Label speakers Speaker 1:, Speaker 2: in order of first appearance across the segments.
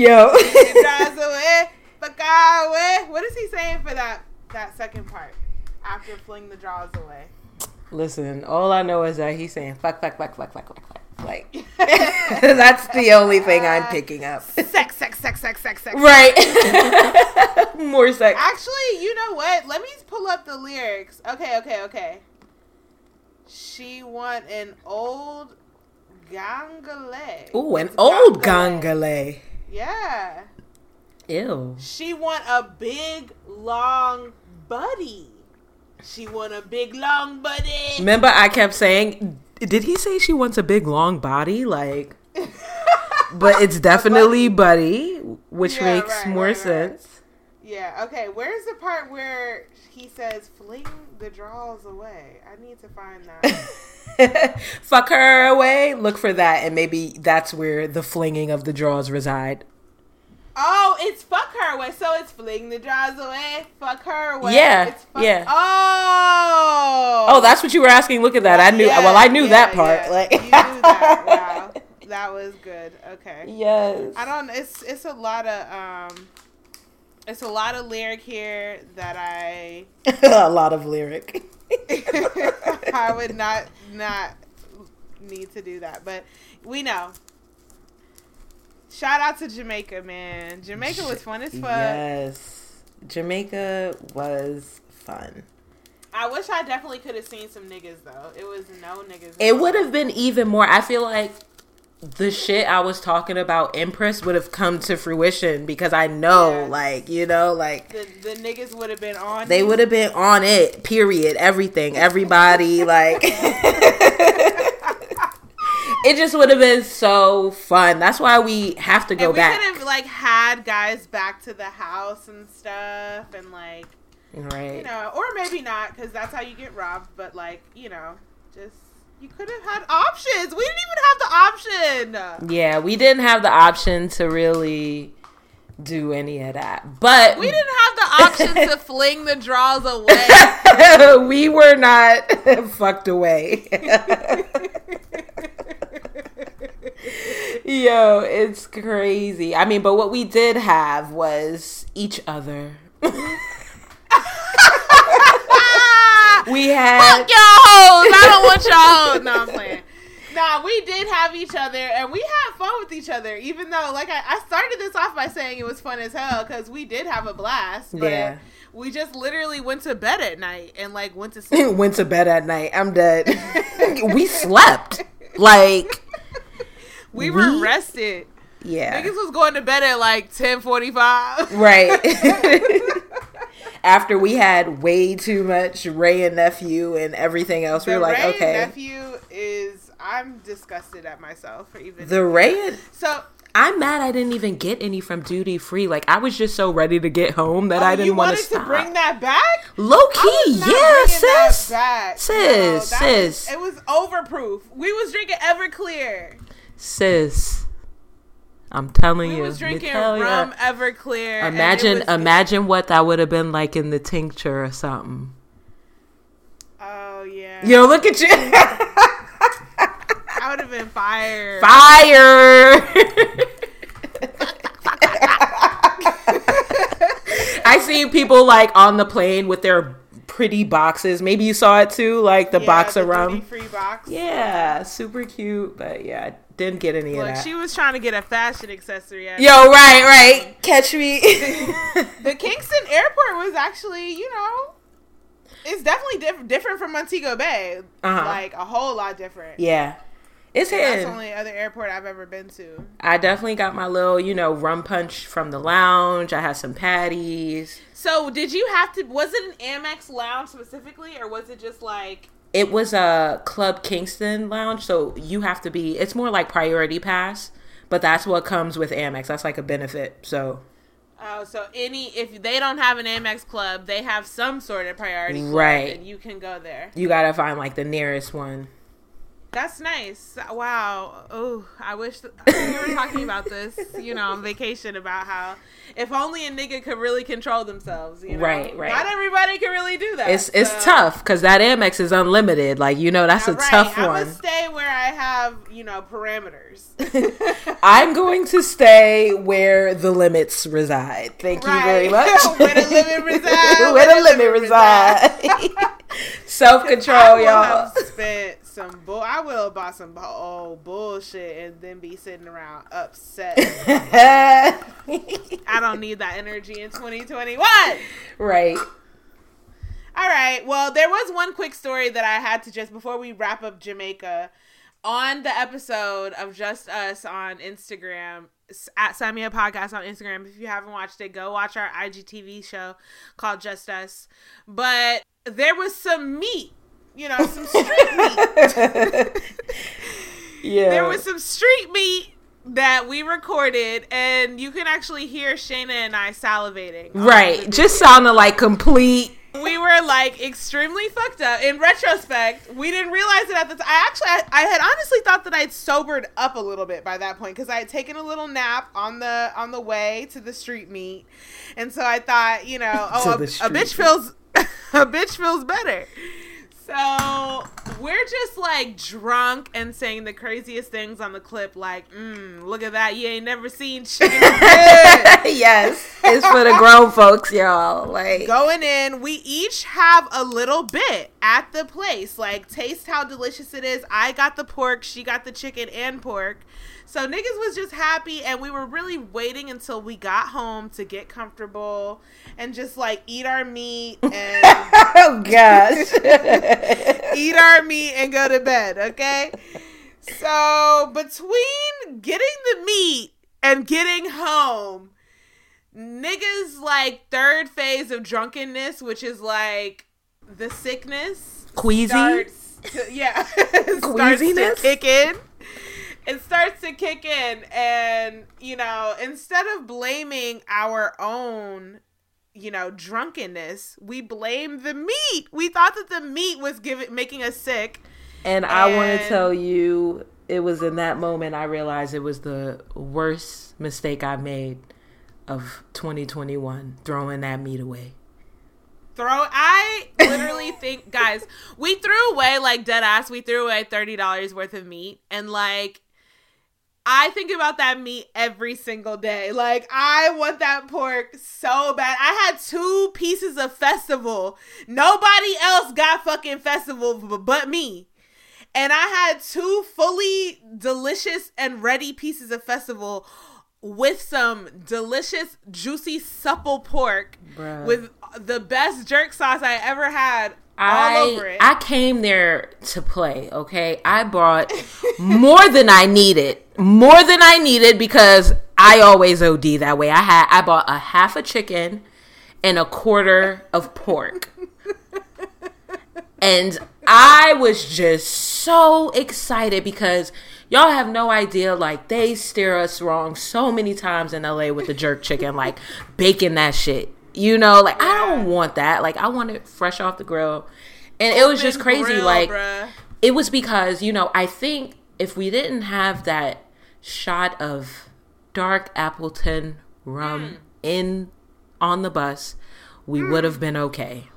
Speaker 1: Yo.
Speaker 2: It drives away, fuck away. Eh. What is he saying for that that second part? After fling the draws away.
Speaker 1: Listen, all I know is that he's saying fuck, fuck, fuck, fuck, fuck, fuck, fuck. Like, that's the only thing I'm picking up.
Speaker 2: Sex, sex, sex, sex, sex, sex.
Speaker 1: Right. More sex.
Speaker 2: Actually, you know what? Let me pull up the lyrics. Okay, okay, okay. She want an old gangale.
Speaker 1: Ooh, an old
Speaker 2: gangale? Yeah.
Speaker 1: Ew.
Speaker 2: She want a big long buddy. She want a big long buddy.
Speaker 1: Remember, I kept saying, did he say she wants a big long body? Like, but it's definitely buddy, which
Speaker 2: Yeah,
Speaker 1: makes
Speaker 2: right,
Speaker 1: more
Speaker 2: right, right. Yeah, okay. Where's the part where he says fling the draws away? I need to find that.
Speaker 1: Fuck her away. Look for that, and maybe that's where the flinging of the draws reside.
Speaker 2: oh, it's fuck her away. So it's fling the draws away, fuck her away.
Speaker 1: Yeah,
Speaker 2: It's fuck-
Speaker 1: yeah.
Speaker 2: Oh.
Speaker 1: Oh, that's what you were asking. Look at that. I knew.
Speaker 2: Yeah,
Speaker 1: well, I knew
Speaker 2: yeah,
Speaker 1: that part.
Speaker 2: yeah.
Speaker 1: Like,
Speaker 2: you knew that. Wow. That was good. Okay.
Speaker 1: yes.
Speaker 2: I don't. It's it's a lot of um. It's a lot of lyric here that I
Speaker 1: a lot of lyric.
Speaker 2: I would not not need to do that, but we know. Shout out to Jamaica, man. Jamaica was fun as fuck.
Speaker 1: Yes. Jamaica was fun.
Speaker 2: I wish I definitely could have seen some niggas though. It was no niggas.
Speaker 1: It would have been even more. I feel like the shit I was talking about, Empress, would have come to fruition because I know,
Speaker 2: Yeah.
Speaker 1: like, you know, like
Speaker 2: the the niggas would have been on.
Speaker 1: they would have been on it. Period. Everything. Everybody. like. It just would have been so fun. That's why we have to go
Speaker 2: and we
Speaker 1: back.
Speaker 2: could have like had guys back to the house and stuff, and like
Speaker 1: Right.
Speaker 2: you know, or maybe not because that's how you get robbed. But like you know, just you could have had options. We didn't even have the option.
Speaker 1: Yeah, we didn't have the option to really do any of that. But
Speaker 2: We didn't have the option to fling the draws away.
Speaker 1: we were not fucked away. Yo, it's crazy. I mean, but what we did have was each other. We had
Speaker 2: Fuck y'all hoes. I don't want y'all hoes. No, I'm playing. Nah, we did have each other and we had fun with each other. Even though, like, I, I started this off by saying it was fun as hell because we did have a blast. But
Speaker 1: Yeah.
Speaker 2: we just literally went to bed at night and, like, went to sleep.
Speaker 1: went to bed at night. I'm dead. we slept. Like,
Speaker 2: We were
Speaker 1: We-
Speaker 2: rested.
Speaker 1: yeah.
Speaker 2: Niggas was going to bed at like ten forty five.
Speaker 1: Right. After we had way too much Wray and Nephew and everything else, we
Speaker 2: The
Speaker 1: were like,
Speaker 2: Ray
Speaker 1: okay.
Speaker 2: nephew is I'm disgusted at myself for even
Speaker 1: The Ray and
Speaker 2: so
Speaker 1: I'm mad I didn't even get any from duty free. Like I was just so ready to get home that
Speaker 2: oh,
Speaker 1: I didn't want to stop.
Speaker 2: bring that back.
Speaker 1: Low
Speaker 2: I
Speaker 1: key,
Speaker 2: was not
Speaker 1: yeah,
Speaker 2: bringing that
Speaker 1: sis.
Speaker 2: back.
Speaker 1: Sis,
Speaker 2: No, that
Speaker 1: sis.
Speaker 2: was- it was overproof. We was drinking Everclear.
Speaker 1: Sis, I'm telling
Speaker 2: We
Speaker 1: you.
Speaker 2: was drinking rum Everclear.
Speaker 1: Imagine, imagine what that would have been like in the tincture or something.
Speaker 2: Oh yeah.
Speaker 1: Yo, look at you.
Speaker 2: I would have been fired.
Speaker 1: Fire! I seen people like on the plane with their pretty boxes. Maybe you saw it too, like the
Speaker 2: Yeah,
Speaker 1: box of rum.
Speaker 2: duty-free box.
Speaker 1: Yeah, super cute, but yeah, didn't get any
Speaker 2: Look,
Speaker 1: of that.
Speaker 2: she was trying to get a fashion accessory.
Speaker 1: Yo, right, right. Catch me.
Speaker 2: the Kingston airport was actually, you know, it's definitely diff- different from Montego Bay.
Speaker 1: Uh-huh.
Speaker 2: Like a whole lot different.
Speaker 1: yeah. It's
Speaker 2: That's the only other airport I've ever been to.
Speaker 1: I definitely got my little, you know, rum punch from the lounge. I had some patties.
Speaker 2: So, did you have to? Was it an Amex lounge specifically, or was it just like?
Speaker 1: It was a Club Kingston lounge, so you have to be. It's more like priority pass, but that's what comes with Amex. That's like a benefit. So
Speaker 2: Oh, so any if they don't have an Amex club, they have some sort of priority
Speaker 1: Right.
Speaker 2: and you can go there.
Speaker 1: you gotta find like the nearest one.
Speaker 2: That's nice. Wow. Oh, I wish th- we were talking about this, you know, on vacation about how if only a nigga could really control themselves, you know.
Speaker 1: Right, right.
Speaker 2: Not everybody can really do that.
Speaker 1: It's it's tough because that Amex is unlimited. Like you know, that's a
Speaker 2: All right,
Speaker 1: tough
Speaker 2: I'm
Speaker 1: one.
Speaker 2: gonna stay where I have, you know, parameters.
Speaker 1: I'm going to stay where the limits reside. Thank you very much.
Speaker 2: Where the limit reside,
Speaker 1: where the limit reside.
Speaker 2: Self-control,
Speaker 1: y'all.
Speaker 2: spent some bull. I would have bought some old bullshit and then be sitting around upset. I don't need that energy in 2021.
Speaker 1: right.
Speaker 2: All right. Well, there was one quick story that I had to just before we wrap up Jamaica on the episode of Just Us on Instagram at Samia Podcast on Instagram. If you haven't watched it, go watch our IGTV show called Just Us. But there was some meat, you know, some street meat.
Speaker 1: Yeah.
Speaker 2: There was some street meat that we recorded, and you can actually hear Shayna and I salivating.
Speaker 1: right. Just sounded like complete.
Speaker 2: we were like extremely fucked up. In retrospect, we didn't realize it at the time. I actually, I, I had honestly thought that I'd sobered up a little bit by that point because I had taken a little nap on the on the way to the street meet, and so I thought, you know, oh, a, a bitch feels a bitch feels better. So we're just like drunk and saying the craziest things on the clip, like, mm, "Look at that! You ain't never seen chicken."
Speaker 1: yes. It's for the grown folks, y'all. Like
Speaker 2: going in we each have a little bit at the place like taste how delicious it is i got the pork she got the chicken and pork so niggas was just happy and we were really waiting until we got home to get comfortable and just like eat our meat oh, and
Speaker 1: Oh gosh.
Speaker 2: eat our meat and go to bed okay so between getting the meat and getting home niggas like third phase of drunkenness which is like the sickness
Speaker 1: Queasy?
Speaker 2: starts to, yeah starts to
Speaker 1: Queasiness?
Speaker 2: kick in it starts to kick in and you know instead of blaming our own you know drunkenness we blame the meat. We thought that the meat was giving making us sick.
Speaker 1: And I want to tell you, it was in that moment I realized it was the worst mistake I made of 2021, throwing that meat away.
Speaker 2: throw i literally think guys we threw away like dead ass we threw away $30 worth of meat. And like I think about that meat every single day. Like I want that pork so bad. I had two pieces of festival. Nobody else got fucking festival but me. And I had two fully delicious and ready pieces of festival with some delicious, juicy, supple pork
Speaker 1: Bruh.
Speaker 2: with the best jerk sauce I ever had
Speaker 1: I
Speaker 2: all over it.
Speaker 1: I came there to play, okay? I bought more than I needed. More than I needed because I always OD that way. I had I bought a half a chicken and a quarter of pork. And I was just so excited because y'all have no idea. Like, they steer us wrong so many times in LA with the jerk chicken, like baking that shit. You know, like, I don't want that. Like, I want it fresh off the grill. And it was just crazy.
Speaker 2: grill,
Speaker 1: like,
Speaker 2: bruh.
Speaker 1: it was because, you know, I think if we didn't have that shot of dark Appleton rum
Speaker 2: Mm.
Speaker 1: in on the bus, we would have been okay.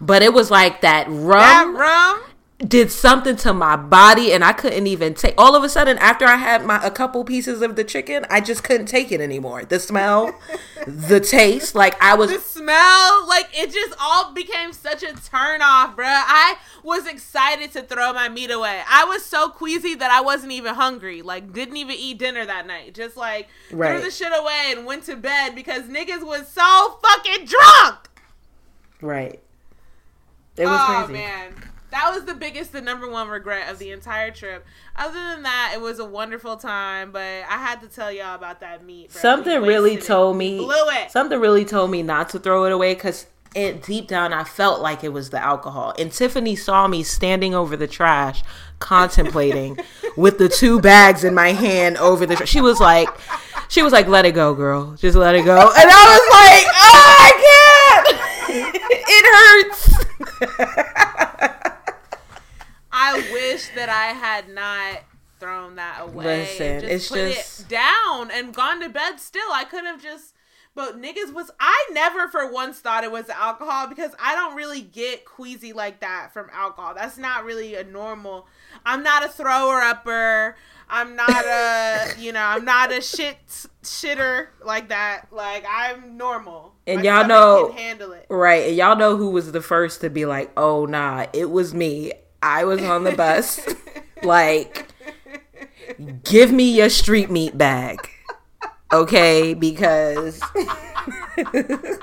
Speaker 1: But it was like that
Speaker 2: Mm. that
Speaker 1: rum
Speaker 2: rum.
Speaker 1: Did something to my body and I couldn't even take all of a sudden after I had my a couple pieces of the chicken, I just couldn't take it anymore. The smell, the taste, like I was
Speaker 2: the smell, like it just all became such a turn off, bruh. I was excited to throw my meat away. I was so queasy that I wasn't even hungry. Like, didn't even eat dinner that night. Just like
Speaker 1: Right.
Speaker 2: threw the shit away and went to bed because niggas was so fucking drunk.
Speaker 1: right. It was
Speaker 2: oh
Speaker 1: crazy.
Speaker 2: man. That was the biggest, the number one regret of the entire trip. Other than that, it was a wonderful time, but I had to tell y'all about that meat. bro.
Speaker 1: Something really
Speaker 2: it.
Speaker 1: told
Speaker 2: We
Speaker 1: me
Speaker 2: blew it.
Speaker 1: Something really told me not to throw it away because it deep down I felt like it was the alcohol. And Tiffany saw me standing over the trash, contemplating with the two bags in my hand over the. Tra- she was like, she was like, "Let it go, girl. Just let it go." And I was like, "Oh, I can't. it hurts."
Speaker 2: I wish that I had not thrown that away.
Speaker 1: Listen,
Speaker 2: just
Speaker 1: it's
Speaker 2: put
Speaker 1: just-
Speaker 2: it down and gone to bed. Still, I could have just. But niggas was I never for once thought it was alcohol because I don't really get queasy like that from alcohol. That's not really a normal. I'm not a thrower upper. I'm not a you know I'm not a shit shitter like that. Like I'm normal.
Speaker 1: And y'all know-
Speaker 2: can handle it.
Speaker 1: Right. And y'all know who was the first to be like, oh, nah, it was me. I was on the bus. like, give me your street meat bag. Okay? Because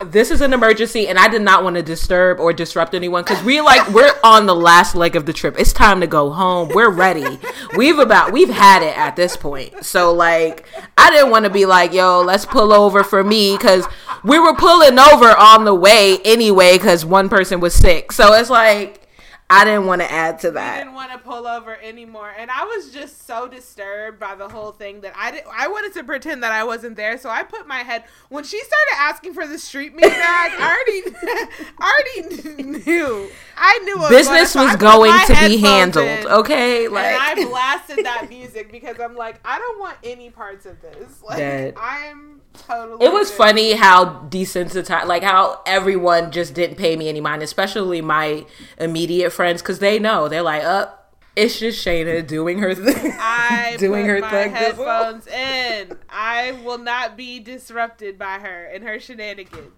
Speaker 1: this is an emergency and I did not want to disturb or disrupt anyone because we like we're on the last leg of the trip. It's time to go home. We're ready. We've about we've had it at this point. So like I didn't want to be like, yo, let's pull over for me because we were pulling over on the way anyway because one person was sick. So it's like I didn't want to add to that.
Speaker 2: I didn't want to pull over anymore, and I was just so disturbed by the whole thing that I didn't. I wanted to pretend that I wasn't there, so I put my head. When she started asking for the street meat bag, I already, I already knew. I knew
Speaker 1: Business
Speaker 2: I
Speaker 1: was going to be handled.
Speaker 2: in,
Speaker 1: Okay? Like
Speaker 2: and I blasted that music because I'm like, I don't want any parts of this. Like,
Speaker 1: Dead.
Speaker 2: I'm totally.
Speaker 1: It was
Speaker 2: good.
Speaker 1: funny how desensitized, like how everyone just didn't pay me any mind, especially my immediate friends, because they know they're like, "Up, it's just Shayna doing her thing,
Speaker 2: I
Speaker 1: doing her thing."
Speaker 2: headphones in. I will not be disrupted by her and her shenanigans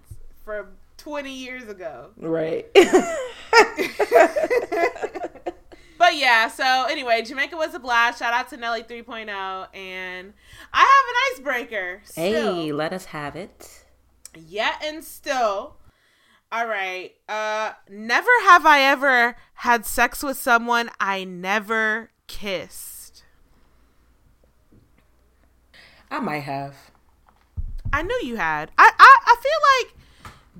Speaker 2: from 20 years ago.
Speaker 1: right?
Speaker 2: But yeah, so anyway, Jamaica was a blast. Shout out to Nelly 3.0. And I have an icebreaker. Still.
Speaker 1: hey, let us have it.
Speaker 2: Yet and still. All right. Uh never have I ever had sex with someone I never kissed.
Speaker 1: I might have.
Speaker 2: I knew you had. I, I I feel like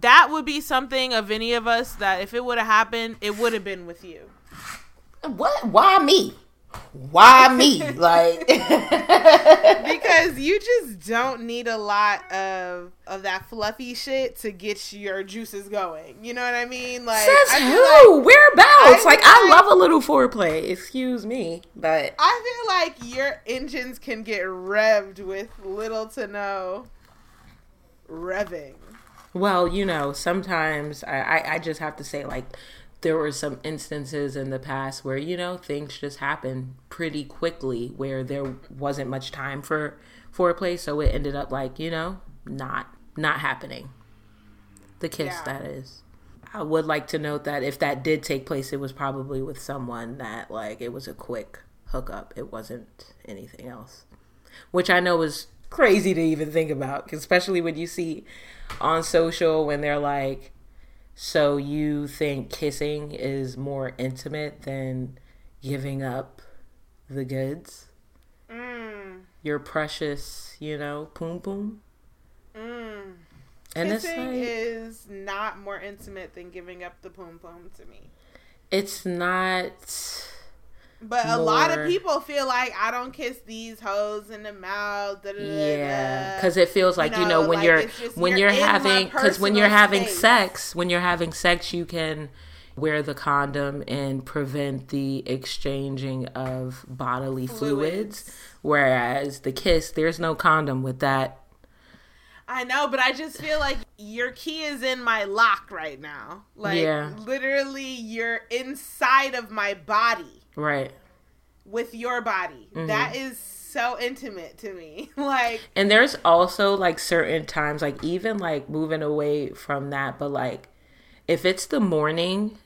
Speaker 2: that would be something of any of us that if it would have happened, it would have been with you.
Speaker 1: What? Why me? Why me? Like,
Speaker 2: Because you just don't need a lot of of that fluffy shit to get your juices going. You know what I mean? Like
Speaker 1: says
Speaker 2: I
Speaker 1: who?
Speaker 2: like-
Speaker 1: Whereabouts?
Speaker 2: I
Speaker 1: Like, I
Speaker 2: like-
Speaker 1: love a little foreplay. Excuse me, but
Speaker 2: I feel like your engines can get revved with little to no revving.
Speaker 1: Well, you know, sometimes I, I, I just have to say, like, there were some instances in the past where, you know, things just happened pretty quickly where there wasn't much time for for a foreplay. So it ended up, like, you know, not not happening. The kiss,
Speaker 2: Yeah.
Speaker 1: that is. I would like to note that if that did take place, it was probably with someone that, like, it was a quick hookup. It wasn't anything else which I know is crazy to even think about, especially when you see on social when they're like, "So you think kissing is more intimate than giving up the goods?
Speaker 2: Mm,
Speaker 1: Your precious, you know, poom poom."
Speaker 2: mm.
Speaker 1: And
Speaker 2: Kissing
Speaker 1: it's like,
Speaker 2: is not more intimate than giving up the poom poom to me.
Speaker 1: it's not.
Speaker 2: But a lot of people feel like I don't kiss these hoes in the mouth. Da, da,
Speaker 1: Yeah, because it feels like you
Speaker 2: You
Speaker 1: know,
Speaker 2: know,
Speaker 1: when
Speaker 2: like,
Speaker 1: you're
Speaker 2: just-
Speaker 1: when
Speaker 2: you're
Speaker 1: you're, having because when you're having
Speaker 2: space.
Speaker 1: sex when you're having sex you can wear the condom and prevent the exchanging of bodily fluids,
Speaker 2: Fluids.
Speaker 1: whereas the kiss there's no condom with that
Speaker 2: I know, but I just feel like your key is in my lock right now. Like
Speaker 1: Yeah.
Speaker 2: literally, you're inside of my body
Speaker 1: right
Speaker 2: with your body.
Speaker 1: Mm-hmm.
Speaker 2: That is so intimate to me. like
Speaker 1: and there's also like certain times like even like moving away from that but like if it's the morning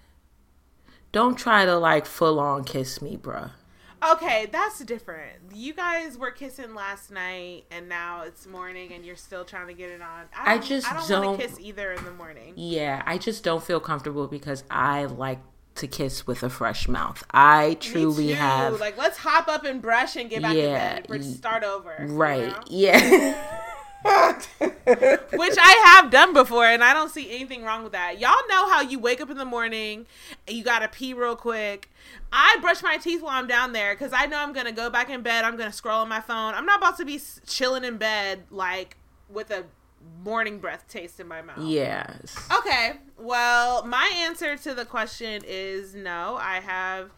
Speaker 1: don't try to like full on kiss me bruh
Speaker 2: Okay, that's different. You guys were kissing last night, and now it's morning, and you're still trying to get it on.
Speaker 1: I
Speaker 2: don't-
Speaker 1: just
Speaker 2: I don't,
Speaker 1: don't-
Speaker 2: want to kiss either in the morning.
Speaker 1: Yeah, I just don't feel comfortable because I like to kiss with a fresh mouth. I truly have
Speaker 2: like let's hop up and brush and get back
Speaker 1: Yeah,
Speaker 2: to bed.
Speaker 1: y-
Speaker 2: Start over. you
Speaker 1: right.
Speaker 2: know?
Speaker 1: Yeah.
Speaker 2: Which I have done before, and I don't see anything wrong with that. Y'all know how you wake up in the morning and you gotta pee real quick. I brush my teeth while I'm down there because I know I'm gonna go back in bed. I'm gonna scroll on my phone. I'm not about to be chilling in bed like with a morning breath taste in my mouth.
Speaker 1: yes.
Speaker 2: Okay. Well, my answer to the question is no. I have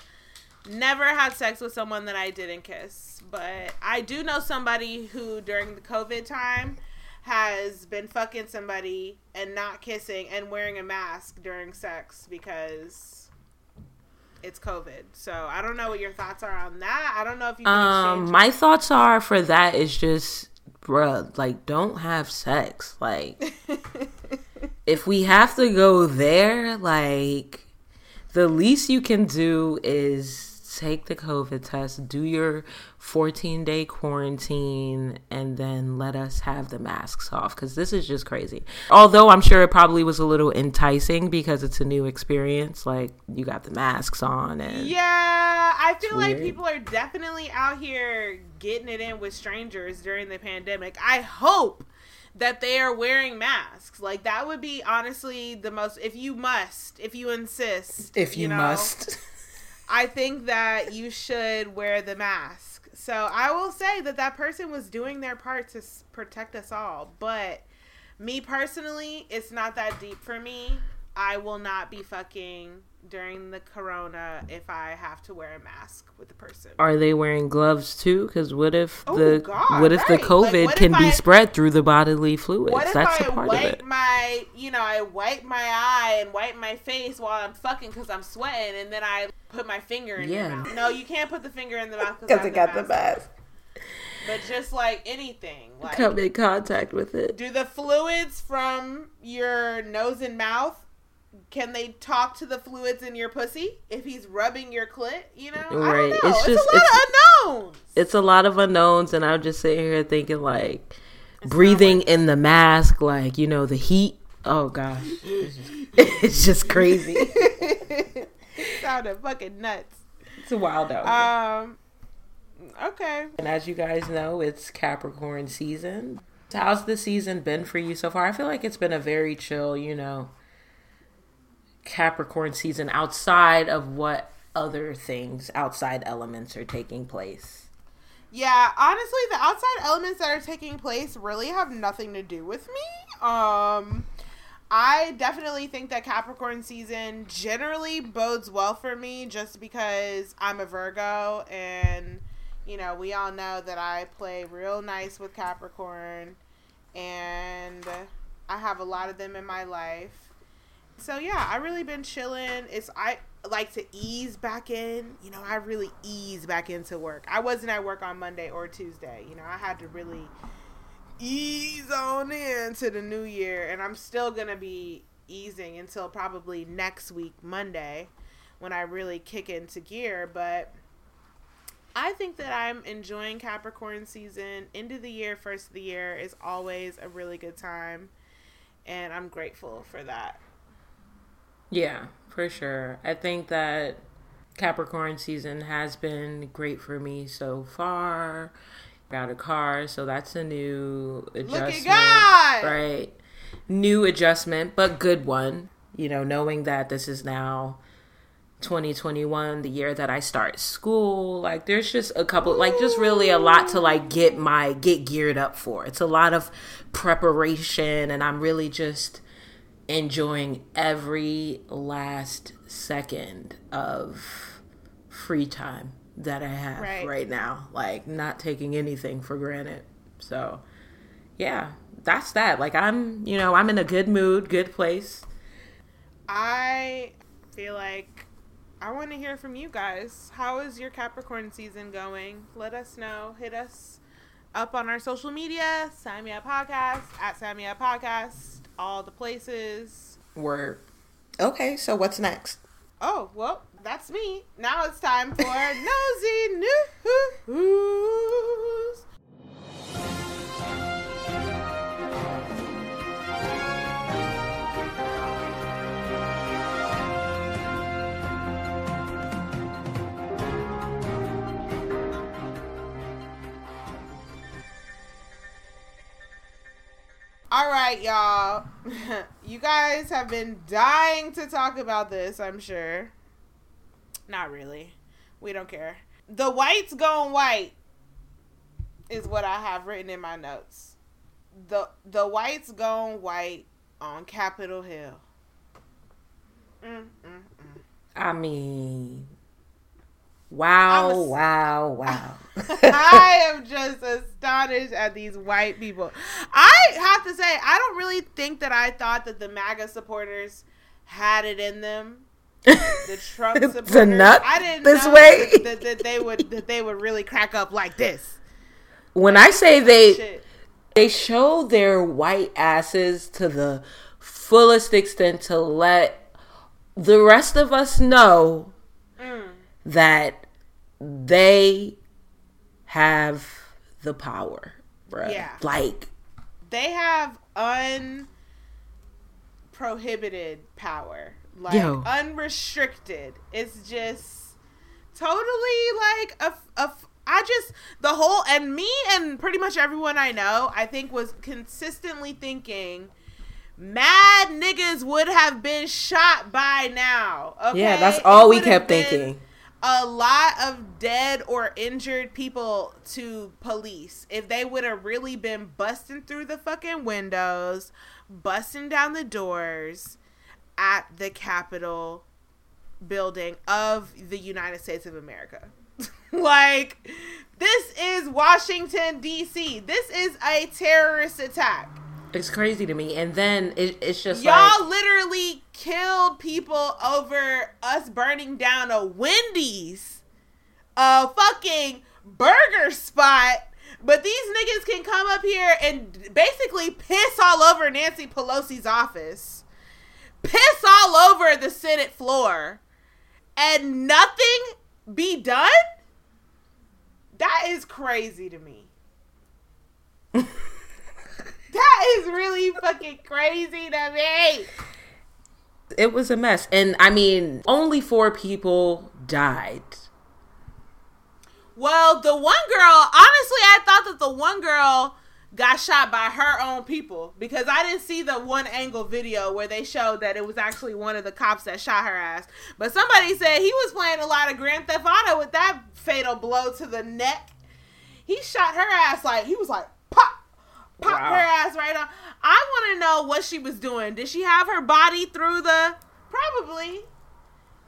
Speaker 2: never had sex with someone that I didn't kiss, but I do know somebody who during the COVID time has been fucking somebody and not kissing and wearing a mask during sex because it's COVID. So I don't know what your thoughts are on that. I don't know if you
Speaker 1: Um, my thoughts are for that is just, bruh, like, don't have sex. Like, if we have to go there, like, the least you can do is take the COVID test, do your 14 day quarantine, and then let us have the masks off because this is just crazy. Although I'm sure it probably was a little enticing because it's a new experience. Like, you got the masks on, and
Speaker 2: Yeah, I feel like people are definitely out here getting it in with strangers during the pandemic. I hope that they are wearing masks. Like that would be honestly the most if you must, if you insist.
Speaker 1: if
Speaker 2: know, must. I think that you should wear the mask. So I will say that that person was doing their part to protect us all. But me personally, it's not that deep for me. I will not be fucking during the corona if I have to wear a mask with the person.
Speaker 1: Are they wearing gloves too? Because what if
Speaker 2: Oh,
Speaker 1: the
Speaker 2: God,
Speaker 1: what if the
Speaker 2: right. Like,
Speaker 1: COVID
Speaker 2: what
Speaker 1: can
Speaker 2: if
Speaker 1: be spread through the bodily fluids?
Speaker 2: What if
Speaker 1: That's
Speaker 2: I
Speaker 1: a part of
Speaker 2: wipe
Speaker 1: it.
Speaker 2: my, you know, I wipe my eye and wipe my face while I'm fucking because I'm sweating, and then I put my finger in
Speaker 1: Yeah.
Speaker 2: your mouth? No, you can't put the finger in the mouth because I got the mask. But just like anything, like
Speaker 1: Come in contact with it.
Speaker 2: do the fluids from your nose and mouth can they talk to the fluids in your pussy if he's rubbing your clit? You know,
Speaker 1: Right.
Speaker 2: know.
Speaker 1: It's
Speaker 2: It's,
Speaker 1: just-
Speaker 2: a lot
Speaker 1: it's-
Speaker 2: of unknowns.
Speaker 1: It's a lot of unknowns, and I'm just sitting here thinking like breathing in the mask, like you know the heat. Oh gosh, it's just, it's just crazy.
Speaker 2: Sounded fucking nuts.
Speaker 1: it's a wild out.
Speaker 2: Um. Okay.
Speaker 1: And as you guys know, it's Capricorn season. How's the season been for you so far? I feel like it's been a very chill, you know, Capricorn season outside of what other things, outside elements are taking place.
Speaker 2: Yeah, honestly, the outside elements that are taking place really have nothing to do with me. Um, I definitely think that Capricorn season generally bodes well for me just because I'm a Virgo and, you know, we all know that I play real nice with Capricorn and I have a lot of them in my life. So yeah, I really been chilling. It's I like to ease back in. You know, I really ease back into work. I wasn't at work on Monday or Tuesday. You know, I had to really ease on into the new year, and I'm still gonna be easing until probably next week Monday when I really kick into gear. But I think that I'm enjoying Capricorn season. End of the year, first of the year is always a really good time, and I'm grateful for that.
Speaker 1: Yeah, for sure. I think that Capricorn season has been great for me so far. Got a car, so that's a new adjustment. Right. New adjustment, but good one. You know, knowing that this is now 2021, the year that I start school. Like there's just a couple like just really a lot to like get my get geared up for. It's a lot of preparation and I'm really just enjoying every last second of free time that I have
Speaker 2: Right.
Speaker 1: right, now. Like not taking anything for granted. So, yeah, that's that. Like I'm, you know, I'm in a good mood, good place.
Speaker 2: I feel like I want to hear from you guys. How is your Capricorn season going? Let us know. Hit us up on our social media, Sign Me Up Podcast, at Sign Me Up Podcast, all the places.
Speaker 1: Word. Okay, so what's next?
Speaker 2: Oh, well, that's me. Now it's time for Nosy News. All right, y'all. you guys have been dying to talk about this, I'm sure. Not really. We don't care. The whites going white is what I have written in my notes. The the whites going white on Capitol Hill. Mm, mm, mm.
Speaker 1: I mean, wow,
Speaker 2: a-
Speaker 1: wow, wow.
Speaker 2: I am just astonished at these white people. I have to say, I don't really think that I thought that the MAGA supporters had it in them. The Trump
Speaker 1: To
Speaker 2: supporters,
Speaker 1: nut
Speaker 2: I didn't
Speaker 1: this way?
Speaker 2: that, that, they would that they would really crack up like this.
Speaker 1: when I say they
Speaker 2: Shit.
Speaker 1: they show their white asses to the fullest extent to let the rest of us know. That they have the power, bruh.
Speaker 2: Yeah.
Speaker 1: Like,
Speaker 2: They have unprohibited power, like
Speaker 1: Yo.
Speaker 2: unrestricted. It's just totally like a, a. I just the whole and me and pretty much everyone I know, I think was consistently thinking. Mad niggas would have been shot by now. Okay?
Speaker 1: yeah, that's all
Speaker 2: It
Speaker 1: we kept thinking.
Speaker 2: A lot of dead or injured people to police if they would have really been busting through the fucking windows, busting down the doors at the Capitol building of the United States of America. like, this is Washington, D.C., this is a terrorist attack.
Speaker 1: It's crazy to me. And then it, it's just
Speaker 2: Y'all
Speaker 1: like,
Speaker 2: literally killed people over us burning down a Wendy's, a fucking burger spot. But these niggas can come up here and basically piss all over Nancy Pelosi's office, piss all over the Senate floor, and nothing be done? That is crazy to me. that is really fucking crazy to me.
Speaker 1: it was a mess. And I mean, only four people died.
Speaker 2: Well, the one girl, honestly, I thought that the one girl got shot by her own people because I didn't see the one angle video where they showed that it was actually one of the cops that shot her ass. But somebody said he was playing a lot of Grand Theft Auto with that fatal blow to the neck. He shot her ass like he was like pop, pop
Speaker 1: Wow.
Speaker 2: her ass right on. I want to know what she was doing. Did she have her body through the? Probably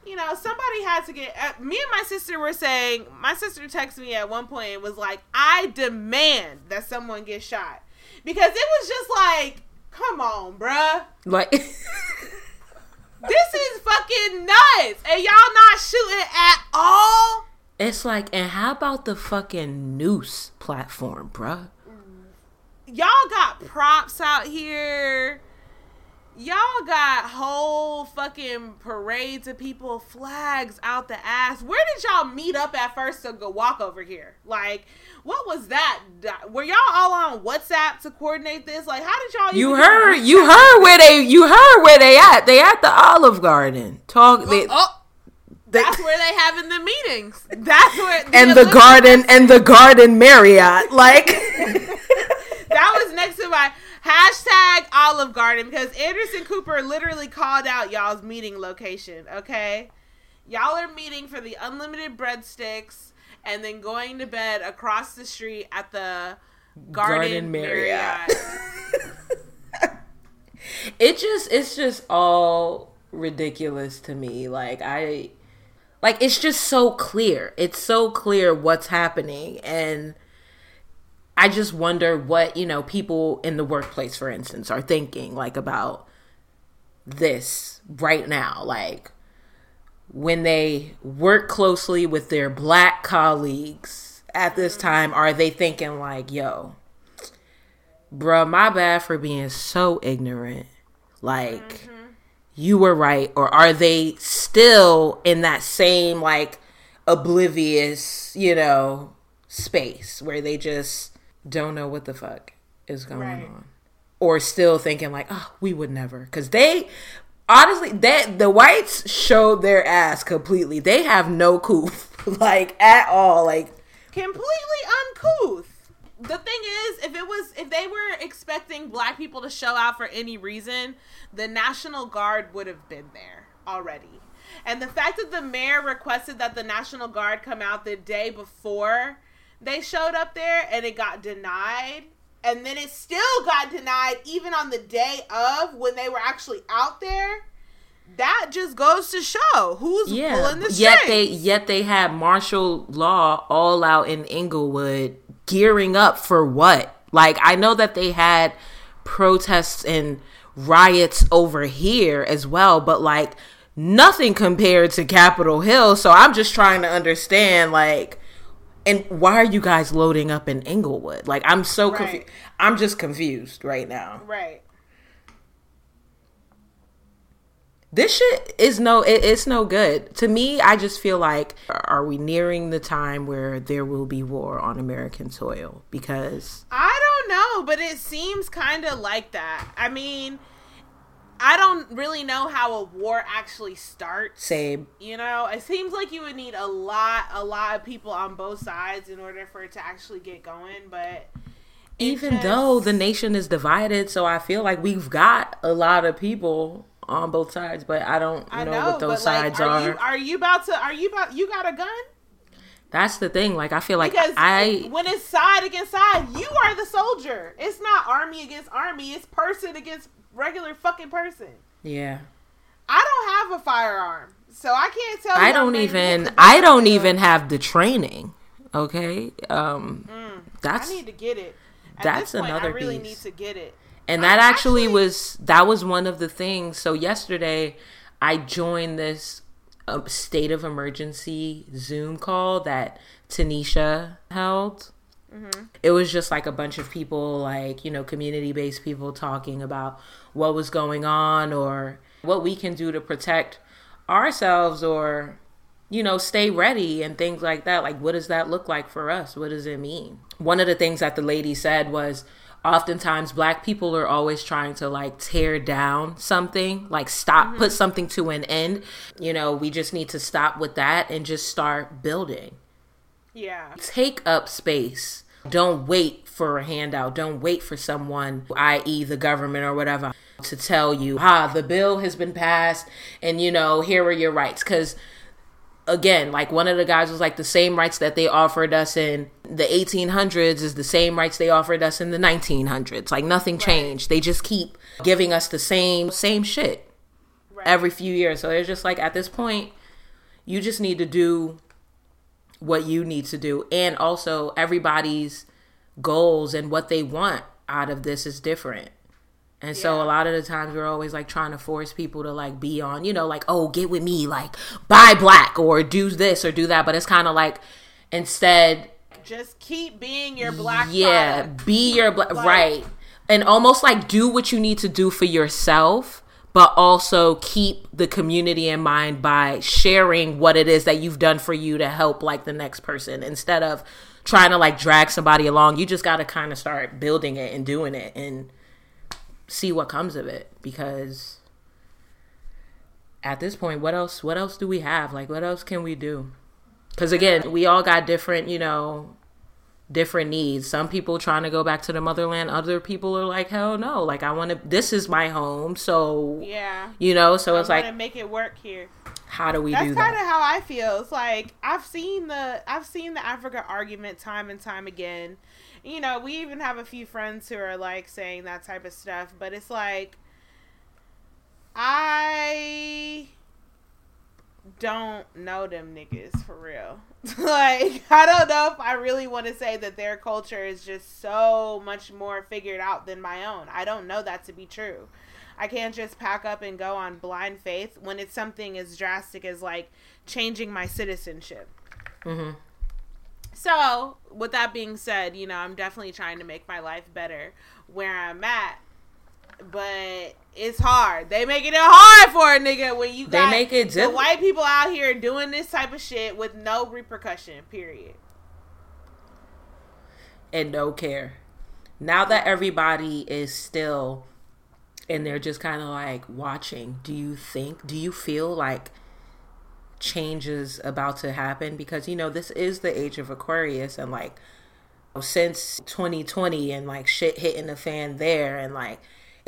Speaker 2: you know, somebody had to get. Uh, me and my sister were saying. My sister texted me at one point and was like, "I demand that someone get shot," because it was just like, "Come on, bruh,
Speaker 1: Like,
Speaker 2: this is fucking nuts," and y'all not shooting at all.
Speaker 1: it's like, and how about the fucking noose platform, bruh?
Speaker 2: Y'all got props out here. Y'all got whole fucking parades of people, flags out the ass. Where did y'all meet up at first to go walk over here? Like, what was that? Were y'all all on WhatsApp to coordinate this? Like, how did y'all?
Speaker 1: You heard, you heard where they, you heard where they at. They at the Olive Garden. Talk, they,
Speaker 2: Oh, oh. that's where they having the meetings. That's where
Speaker 1: and the garden, and the garden Marriott. Like,
Speaker 2: that was next to my hashtag Olive Garden because Anderson Cooper literally called out y'all's meeting location. Okay, y'all are meeting for the unlimited breadsticks and then going to bed across the street at the Garden,
Speaker 1: Garden Marriott.
Speaker 2: Marriott.
Speaker 1: it just it's just all ridiculous to me like i like it's just so clear it's so clear what's happening and i just wonder what you know people in the workplace for instance are thinking like about this right now. Like when they work closely with their black colleagues at this mm-hmm. time are they thinking like yo bruh, my bad for being so ignorant. Like, mm-hmm. you were right. Or are they still in that same like oblivious, you know, space where they just don't know what the fuck is going
Speaker 2: Right.
Speaker 1: on or still thinking like, "Oh, we would never." Cuz they honestly that the whites showed their ass completely. They have no coup like at all like
Speaker 2: completely uncouth. The thing is, if it was if they were expecting black people to show out for any reason, the National Guard would have been there already. And the fact that the mayor requested that the National Guard come out the day before they showed up there and it got denied and then it still got denied even on the day of when they were actually out there that just goes to show who's
Speaker 1: yeah.
Speaker 2: pulling the strings.
Speaker 1: Yet they yet they had martial law all out in Inglewood gearing up for what? Like I know that they had protests and riots over here as well, but like nothing compared to Capitol Hill. So I'm just trying to understand like and why are you guys loading up in Inglewood? Like I'm so
Speaker 2: Right.
Speaker 1: confused. I'm just confused right now.
Speaker 2: right.
Speaker 1: This shit is no it, it's no good. To me, I just feel like are we nearing the time where there will be war on American soil because
Speaker 2: I don't know, but it seems kind of like that. I mean, I don't really know how a war actually starts.
Speaker 1: same
Speaker 2: You know, it seems like you would need a lot, a lot of people on both sides in order for it to actually get going. But
Speaker 1: even
Speaker 2: just-
Speaker 1: though the nation is divided, so I feel like we've got a lot of people on both sides, but I don't
Speaker 2: I
Speaker 1: know,
Speaker 2: know,
Speaker 1: what those
Speaker 2: but like,
Speaker 1: sides
Speaker 2: are
Speaker 1: are.
Speaker 2: you are you about to? Are you about? You got a gun?
Speaker 1: That's the thing. Like I feel like
Speaker 2: Because
Speaker 1: I
Speaker 2: when it's side against side, you are the soldier. It's not army against army. It's person against regular fucking person.
Speaker 1: yeah.
Speaker 2: I don't have a firearm, so I can't tell. you
Speaker 1: I don't even I don't even have the training. Okay? Um that's
Speaker 2: Mm. I need to get it. At
Speaker 1: that's
Speaker 2: point,
Speaker 1: another
Speaker 2: I really
Speaker 1: beast.
Speaker 2: need to get it.
Speaker 1: And that actually,
Speaker 2: actually-
Speaker 1: was that was one of the things. So yesterday, I joined this uh, state of emergency Zoom call that Tanisha held. Mm-hmm. It was just like a bunch of people, like you know, community based people talking about what was going on or what we can do to protect ourselves or you know, stay ready and things like that. Like, what does that look like for us? What does it mean? One of the things that the lady said was oftentimes black people are always trying to like tear down something, like stop, mm-hmm. put something to an end. You know, we just need to stop with that and just start building.
Speaker 2: Yeah.
Speaker 1: Take up space. Don't wait for a handout. Don't wait for someone, i.e., the government or whatever, to tell you, ah, the bill has been passed and, you know, here are your rights. Because again, like one of the guys was like the same rights that they offered us in the 1800s is the same rights they offered us in the 1900s. Like nothing changed. They just keep giving us the same same shit
Speaker 2: Right.
Speaker 1: every few years. So it's just like at this point, you just need to do what you need to do, and also everybody's goals and what they want out of this is different. And so a lot of the times we're always like trying to force people to like be on, you know, like, oh, get with me, like buy black or do this or do that. But it's kind of like instead,
Speaker 2: Just keep being your black.
Speaker 1: yeah, be your black, right. And almost like do what you need to do for yourself, but also keep the community in mind by sharing what it is that you've done for you to help like the next person. Instead of trying to like drag somebody along. You just got to kind of start building it and doing it and see what comes of it. Because at this point what else what else do we have? Like what else can we do? Because again we all got different you know different needs some people trying to go back to the motherland other people are like hell no like i want to this is my home so
Speaker 2: Yeah.
Speaker 1: you know so
Speaker 2: I
Speaker 1: it's like
Speaker 2: to make it work here.
Speaker 1: how do we
Speaker 2: That's
Speaker 1: do
Speaker 2: kind of how I feel. It's like I've seen the I've seen the Africa argument time and time again. You know, we even have a few friends who are like saying that type of stuff, but it's like I don't know them niggas for real. like I don't know if I really want to say that their culture is just so much more figured out than my own. I don't know that to be true. I can't just pack up and go on blind faith when it's something as drastic as like changing my citizenship.
Speaker 1: Mhm.
Speaker 2: So, with that being said, you know, I'm definitely trying to make my life better where I'm at. But it's hard. They making it hard for a nigga when you
Speaker 1: They make it
Speaker 2: the white people out here doing this type of shit with no repercussion. Period.
Speaker 1: and no care. Now that everybody is still and they're just kind of like watching, do you think, do you feel like change is about to happen? Because, you know, this is the age of Aquarius and like since 2020 and like shit hitting the fan there and like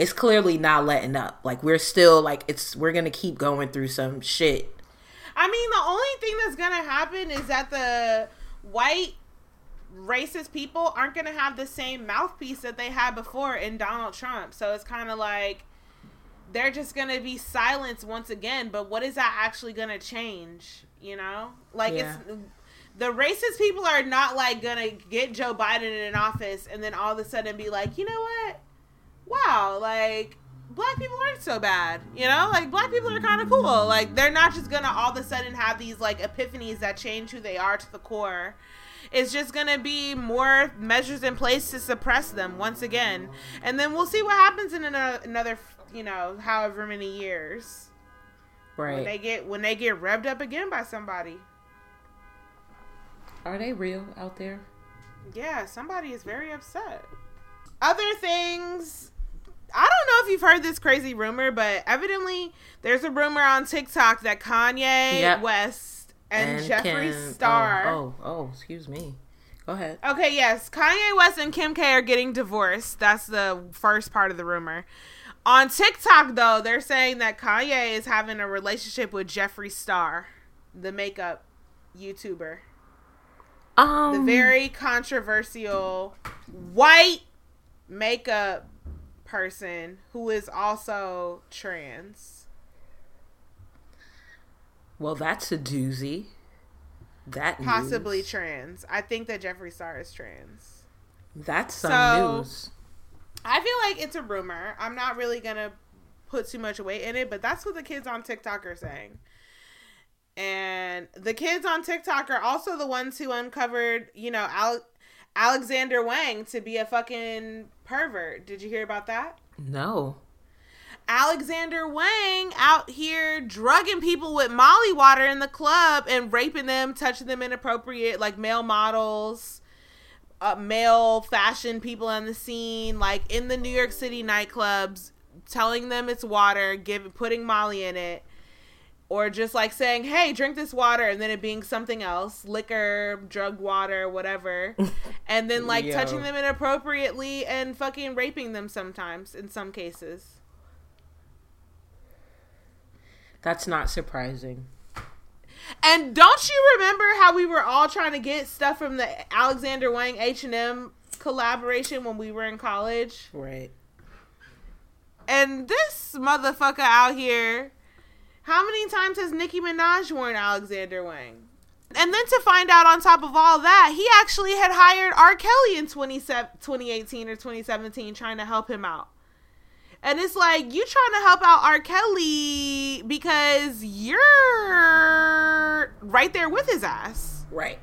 Speaker 1: it's clearly not letting up. Like we're still like it's we're gonna keep going through some shit.
Speaker 2: I mean, the only thing that's gonna happen is that the white racist people aren't gonna have the same mouthpiece that they had before in Donald Trump. So it's kind of like they're just gonna be silenced once again. But what is that actually gonna change? You know, like
Speaker 1: Yeah.
Speaker 2: it's the racist people are not like gonna get Joe Biden in an office and then all of a sudden be like, you know what? Wow, like black people aren't so bad. You know, like black people are kind of cool. Like they're not just gonna all of a sudden have these like epiphanies that change who they are to the core. It's just gonna be more measures in place to suppress them once again, and then we'll see what happens in another, another you know, however many years when they
Speaker 1: Right.
Speaker 2: get when they get revved up again by somebody.
Speaker 1: Are they real out there?
Speaker 2: Yeah, somebody is very upset. Other things. I don't know if you've heard this crazy rumor, but evidently there's a rumor on TikTok that Kanye
Speaker 1: Yep.
Speaker 2: West and, Jeffree
Speaker 1: Kim-
Speaker 2: Star.
Speaker 1: Oh, oh, oh, excuse me. Go ahead.
Speaker 2: Okay, yes. Kanye West and Kim K are getting divorced. That's the first part of the rumor. On TikTok, though, they're saying that Kanye is having a relationship with Jeffree Star, the makeup YouTuber.
Speaker 1: Um,
Speaker 2: the very controversial white makeup person who is also trans.
Speaker 1: well, that's a doozy. That news.
Speaker 2: Possibly trans. I think that Jeffree Star is trans.
Speaker 1: That's some
Speaker 2: So-
Speaker 1: news.
Speaker 2: I feel like it's a rumor. I'm not really gonna put too much weight in it, but that's what the kids on TikTok are saying. And the kids on TikTok are also the ones who uncovered, you know, Al- Alexander Wang to be a fucking pervert. Did you hear about that?
Speaker 1: No.
Speaker 2: Alexander Wang out here drugging people with Molly water in the club and raping them, touching them inappropriate, like male models, uh, male fashion people on the scene, like in the New York City nightclubs, telling them it's water, give putting Molly in it, or just like saying, "Hey, drink this water," and then it being something else, liquor, drug water, whatever, and then like
Speaker 1: Yo.
Speaker 2: touching them inappropriately and fucking raping them sometimes in some cases.
Speaker 1: That's not surprising.
Speaker 2: And don't you remember how we were all trying to get stuff from the Alexander Wang H and M collaboration when we were in college?
Speaker 1: Right.
Speaker 2: And this motherfucker out here, how many times has Nicki Minaj worn Alexander Wang? And then to find out on top of all that, he actually had hired R. Kelly in 27 2018 or 2017 trying to help him out. And it's like, you trying to help out R. Kelly because you're right there with his ass.
Speaker 1: Right.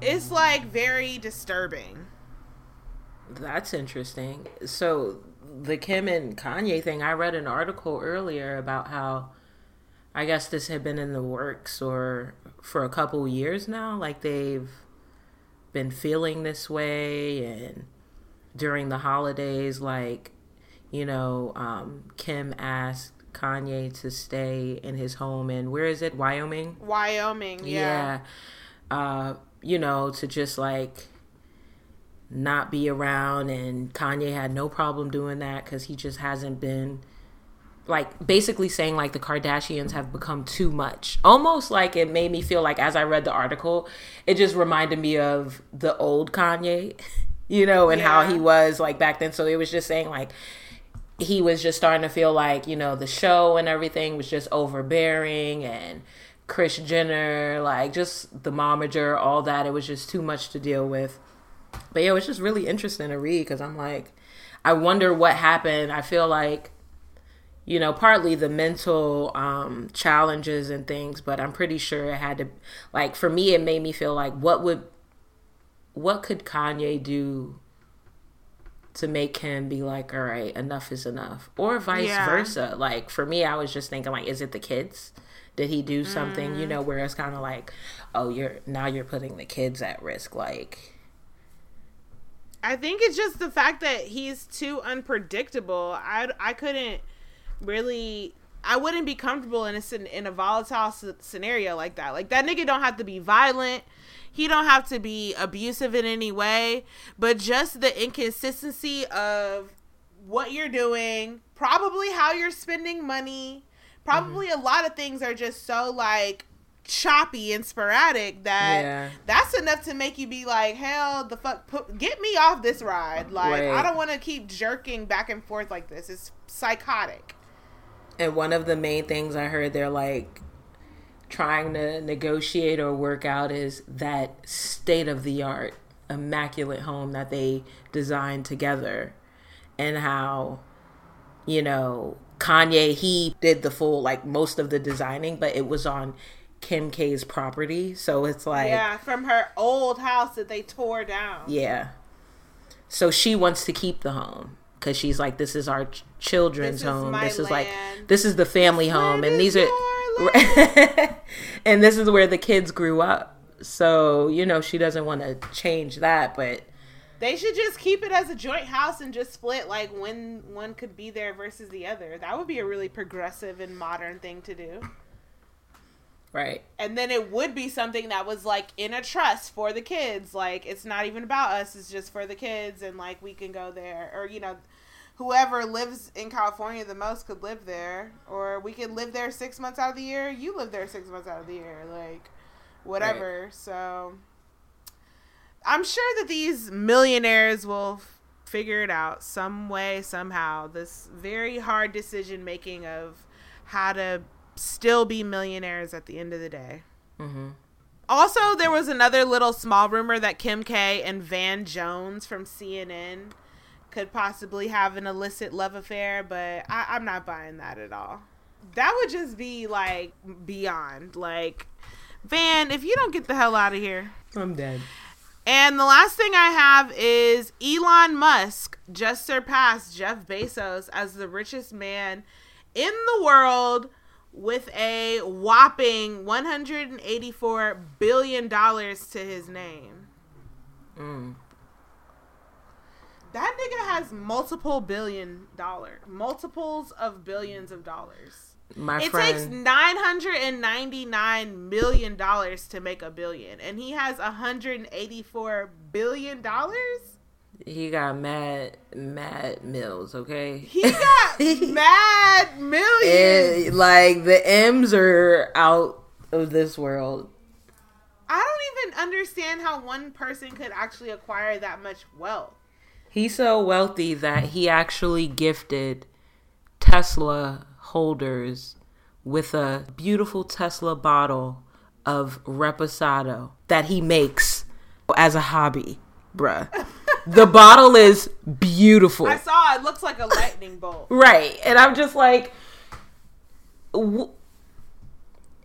Speaker 2: It's like very disturbing.
Speaker 1: That's interesting. So the Kim and Kanye thing, I read an article earlier about how I guess this had been in the works or for a couple years now. Like they've been feeling this way and during the holidays, like, you know, um, Kim asked Kanye to stay in his home in where is it? Wyoming?
Speaker 2: Wyoming, yeah.
Speaker 1: yeah uh you know to just like not be around and kanye had no problem doing that because he just hasn't been like basically saying like the kardashians have become too much almost like it made me feel like as i read the article it just reminded me of the old kanye you know and how he was like back then so it was just saying like he was just starting to feel like you know the show and everything was just overbearing and Kris Jenner, like just the momager, all that. It was just too much to deal with. But yeah, it was just really interesting to read because I'm like, I wonder what happened. I feel like, you know, partly the mental um, challenges and things, but I'm pretty sure it had to, like, for me, it made me feel like, what would, what could Kanye do to make him be like, all right, enough is enough, or vice
Speaker 2: Yeah.
Speaker 1: versa. Like for me, I was just thinking, like, is it the kids? Did he do something?
Speaker 2: Mm.
Speaker 1: You know, where it's kind of like, oh, you're now you're putting the kids at risk. Like,
Speaker 2: I think it's just the fact that he's too unpredictable. I, I couldn't really. I wouldn't be comfortable in a in a volatile s- scenario like that. Like that nigga don't have to be violent. He don't have to be abusive in any way, but just the inconsistency of what you're doing, probably how you're spending money, probably mm-hmm. a lot of things are just so like choppy and sporadic that
Speaker 1: Yeah.
Speaker 2: that's enough to make you be like, hell, the fuck, put, get me off this ride. Like, I don't want to keep jerking back and forth like this. It's psychotic.
Speaker 1: And one of the main things I heard they're like trying to negotiate or work out is that state of the art, immaculate home that they designed together. And how, you know, Kanye, he did the full, like most of the designing, but it was on Kim K's property. So it's like,
Speaker 2: yeah, from her old house that they tore down.
Speaker 1: yeah. So she wants to keep the home because she's like, this is our children's
Speaker 2: This
Speaker 1: home. This is like, this is the family home, and these are, and this is where the kids grew up. So you know, she doesn't want to change that, but
Speaker 2: They should just keep it as a joint house and just split like when one could be there versus the other. That would be a really progressive and modern thing to do.
Speaker 1: right,
Speaker 2: And then it would be something that was like in a trust for the kids. Like it's not even about us, it's just for the kids and like we can go there or you know whoever lives in California the most could live there or we could live there 6 months out of the year, you live there 6 months out of the year like whatever. So I'm sure that these millionaires will f- figure it out some way somehow. This very hard decision making of how to still be millionaires at the end of the day.
Speaker 1: Mm-hmm.
Speaker 2: Also, there was another little small rumor that Kim K and Van Jones from CNN could possibly have an illicit love affair, but I, I'm not buying that at all. That would just be like beyond. Like, Van, if you don't get the hell out of here.
Speaker 1: I'm dead.
Speaker 2: And the last thing I have is Elon Musk just surpassed Jeff Bezos as the richest man in the world with a whopping 184 billion dollars to his name.
Speaker 1: Mm.
Speaker 2: That nigga has multiple billion dollar, multiples of billions of dollars.
Speaker 1: My
Speaker 2: It
Speaker 1: friend,
Speaker 2: takes nine hundred and ninety nine million dollars to make a billion, and he has hundred and eighty four billion dollars.
Speaker 1: he got mad, mad mills. Okay,
Speaker 2: He got mad millions.
Speaker 1: It- like the M's are out of this world.
Speaker 2: I don't even understand how one person could actually acquire that much wealth.
Speaker 1: He's so wealthy that he actually gifted Tesla holders with a beautiful Tesla bottle of Reposado that he makes as a hobby, bruh. the bottle is beautiful.
Speaker 2: I saw it looks like a lightning bolt.
Speaker 1: Right. And I'm just like w-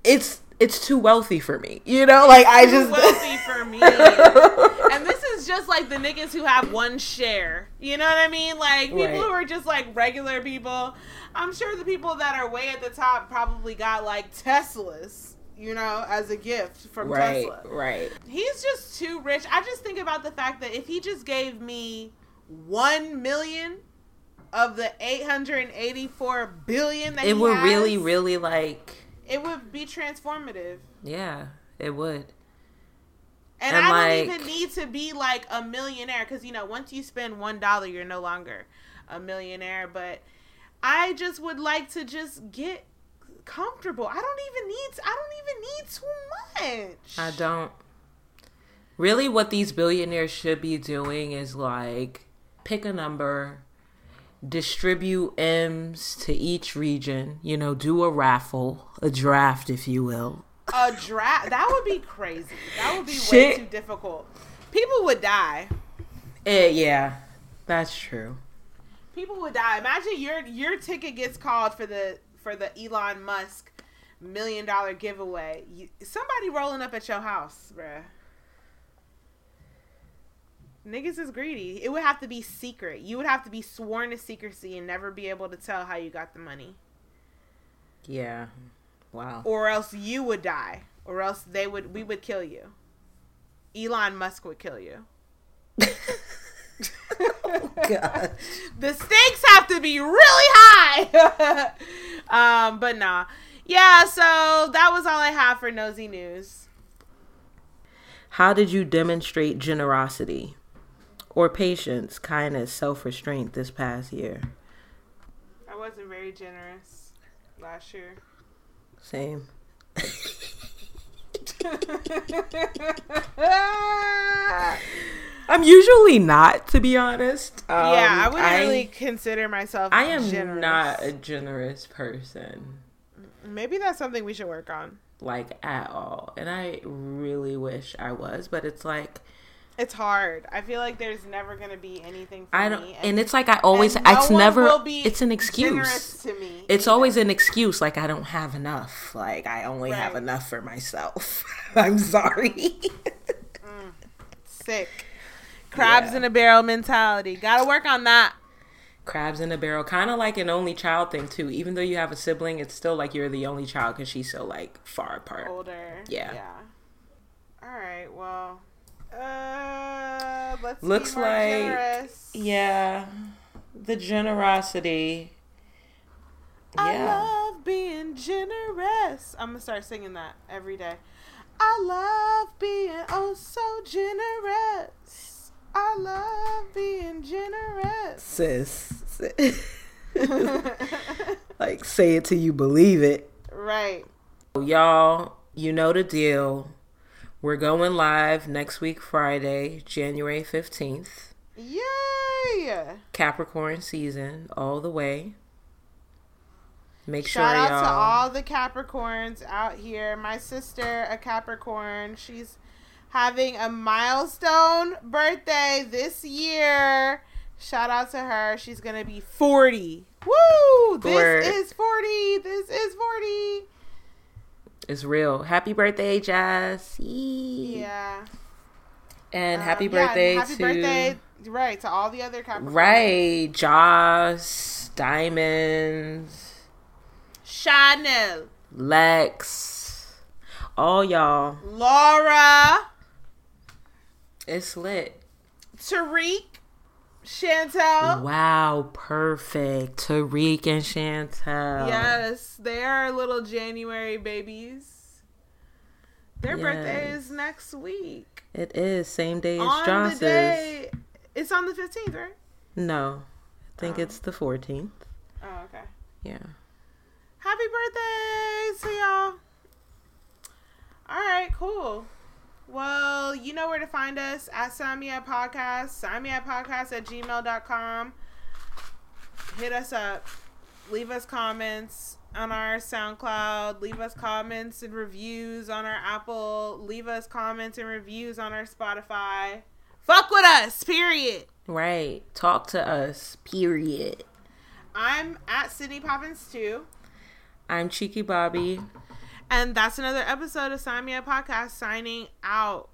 Speaker 1: it's it's too wealthy for me. You know, like I
Speaker 2: Too
Speaker 1: just
Speaker 2: wealthy for me. and this is just like the niggas who have one share. You know what I mean? Like people
Speaker 1: Right.
Speaker 2: who are just like regular people. I'm sure the people that are way at the top probably got like Teslas, you know, as a gift from
Speaker 1: right,
Speaker 2: Tesla.
Speaker 1: right.
Speaker 2: He's just too rich. I just think about the fact that if he just gave me 1 million of the 884 billion that
Speaker 1: It
Speaker 2: he
Speaker 1: would
Speaker 2: has,
Speaker 1: really really like
Speaker 2: it would be transformative.
Speaker 1: yeah, it would.
Speaker 2: And,
Speaker 1: And,
Speaker 2: I
Speaker 1: like-
Speaker 2: don't even need to be like a millionaire because you know once you spend one dollar, you're no longer a millionaire. But I just would like to just get comfortable. I don't even need. I don't even need too much.
Speaker 1: I don't. Really, what these billionaires should be doing is like pick a number, distribute M's to each region, you know, do a raffle, a draft, if you will.
Speaker 2: A draft that would be crazy. That would be way too difficult. People would die.
Speaker 1: Eh, yeah, that's true.
Speaker 2: People would die. Imagine your your ticket gets called for the for the Elon Musk million dollar giveaway. You, somebody rolling up at your house, bruh. Niggas is greedy. It would have to be secret. You would have to be sworn to secrecy and never be able to tell how you got the money.
Speaker 1: Yeah. Wow.
Speaker 2: Or else you would die. Or else they would we would kill you. Elon Musk would kill you.
Speaker 1: God.
Speaker 2: the stakes have to be really high. um, but nah. Yeah, so that was all I have for nosy news.
Speaker 1: How did you demonstrate generosity or patience, kindness, self restraint this past year?
Speaker 2: I wasn't very generous last year.
Speaker 1: Same. I'm usually not, to be honest. Um,
Speaker 2: yeah, I wouldn't really consider myself.
Speaker 1: I am
Speaker 2: generous.
Speaker 1: not a generous person,
Speaker 2: Maybe that's something we should work on.
Speaker 1: like at all, and I really wish I was. But it's like
Speaker 2: It's hard. I feel like there's never gonna be anything for
Speaker 1: I don't,
Speaker 2: me,
Speaker 1: and it's like I always.
Speaker 2: no
Speaker 1: it's never. It's an excuse.
Speaker 2: to me.
Speaker 1: It's
Speaker 2: either.
Speaker 1: always an excuse. Like I don't have enough. Like I only have enough for myself. I'm sorry. Mm.
Speaker 2: sick. Crabs
Speaker 1: Yeah.
Speaker 2: in a barrel mentality. Gotta work on that.
Speaker 1: Crabs in a barrel, kind of like an only child thing too. Even though you have a sibling, it's still like you're the only child because she's so like far apart.
Speaker 2: Older.
Speaker 1: Yeah.
Speaker 2: Yeah. All right. Well. Uh, let's
Speaker 1: Looks like-
Speaker 2: generous.
Speaker 1: Yeah, the generosity.
Speaker 2: I
Speaker 1: Yeah,
Speaker 2: love being generous. I'm gonna start singing that every day. I love being oh so generous. I love being generous.
Speaker 1: sis. like say it till you believe it.
Speaker 2: right.
Speaker 1: Y'all, you know the deal. We're going live next week, Friday, January 15th.
Speaker 2: Yay!
Speaker 1: Capricorn season all the way. Make
Speaker 2: Shout
Speaker 1: sure
Speaker 2: out
Speaker 1: y'all.
Speaker 2: to all the Capricorns out here. My sister, a Capricorn, she's having a milestone birthday this year. Shout out to her. She's gonna be 40. Woo! This
Speaker 1: Word.
Speaker 2: is 40. Is 40.
Speaker 1: It's real. Happy birthday, Jazz.
Speaker 2: Yeah.
Speaker 1: And happy
Speaker 2: Um, yeah,
Speaker 1: birthday
Speaker 2: happy
Speaker 1: to
Speaker 2: birthday, right, to all the other
Speaker 1: right, Joss, Diamonds,
Speaker 2: Chanel,
Speaker 1: Lex, all y'all.
Speaker 2: Laura,
Speaker 1: It's lit.
Speaker 2: Tariq, Chantel.
Speaker 1: Wow, perfect. Tariq and Chantel.
Speaker 2: Yes, they are little January babies. Their birthday is next week.
Speaker 1: It is same day as
Speaker 2: on
Speaker 1: Joss's.
Speaker 2: the day, it's on the fifteenth, right?
Speaker 1: No, I think
Speaker 2: Oh.
Speaker 1: it's the 14th.
Speaker 2: Oh, okay.
Speaker 1: Yeah.
Speaker 2: Happy birthday to y'all. All right, cool. Well, you know where to find us at Samia Podcast, Samia Podcast at gmail.com. Hit us up. Leave us comments on our SoundCloud. Leave us comments and reviews on our Apple. Leave us comments and reviews on our Spotify. Fuck with us, period.
Speaker 1: Right. Talk to us. Period.
Speaker 2: I'm at Sydney Poppins too.
Speaker 1: I'm Cheeky Bobby.
Speaker 2: And that's another episode of Sign Me Up Podcast signing out.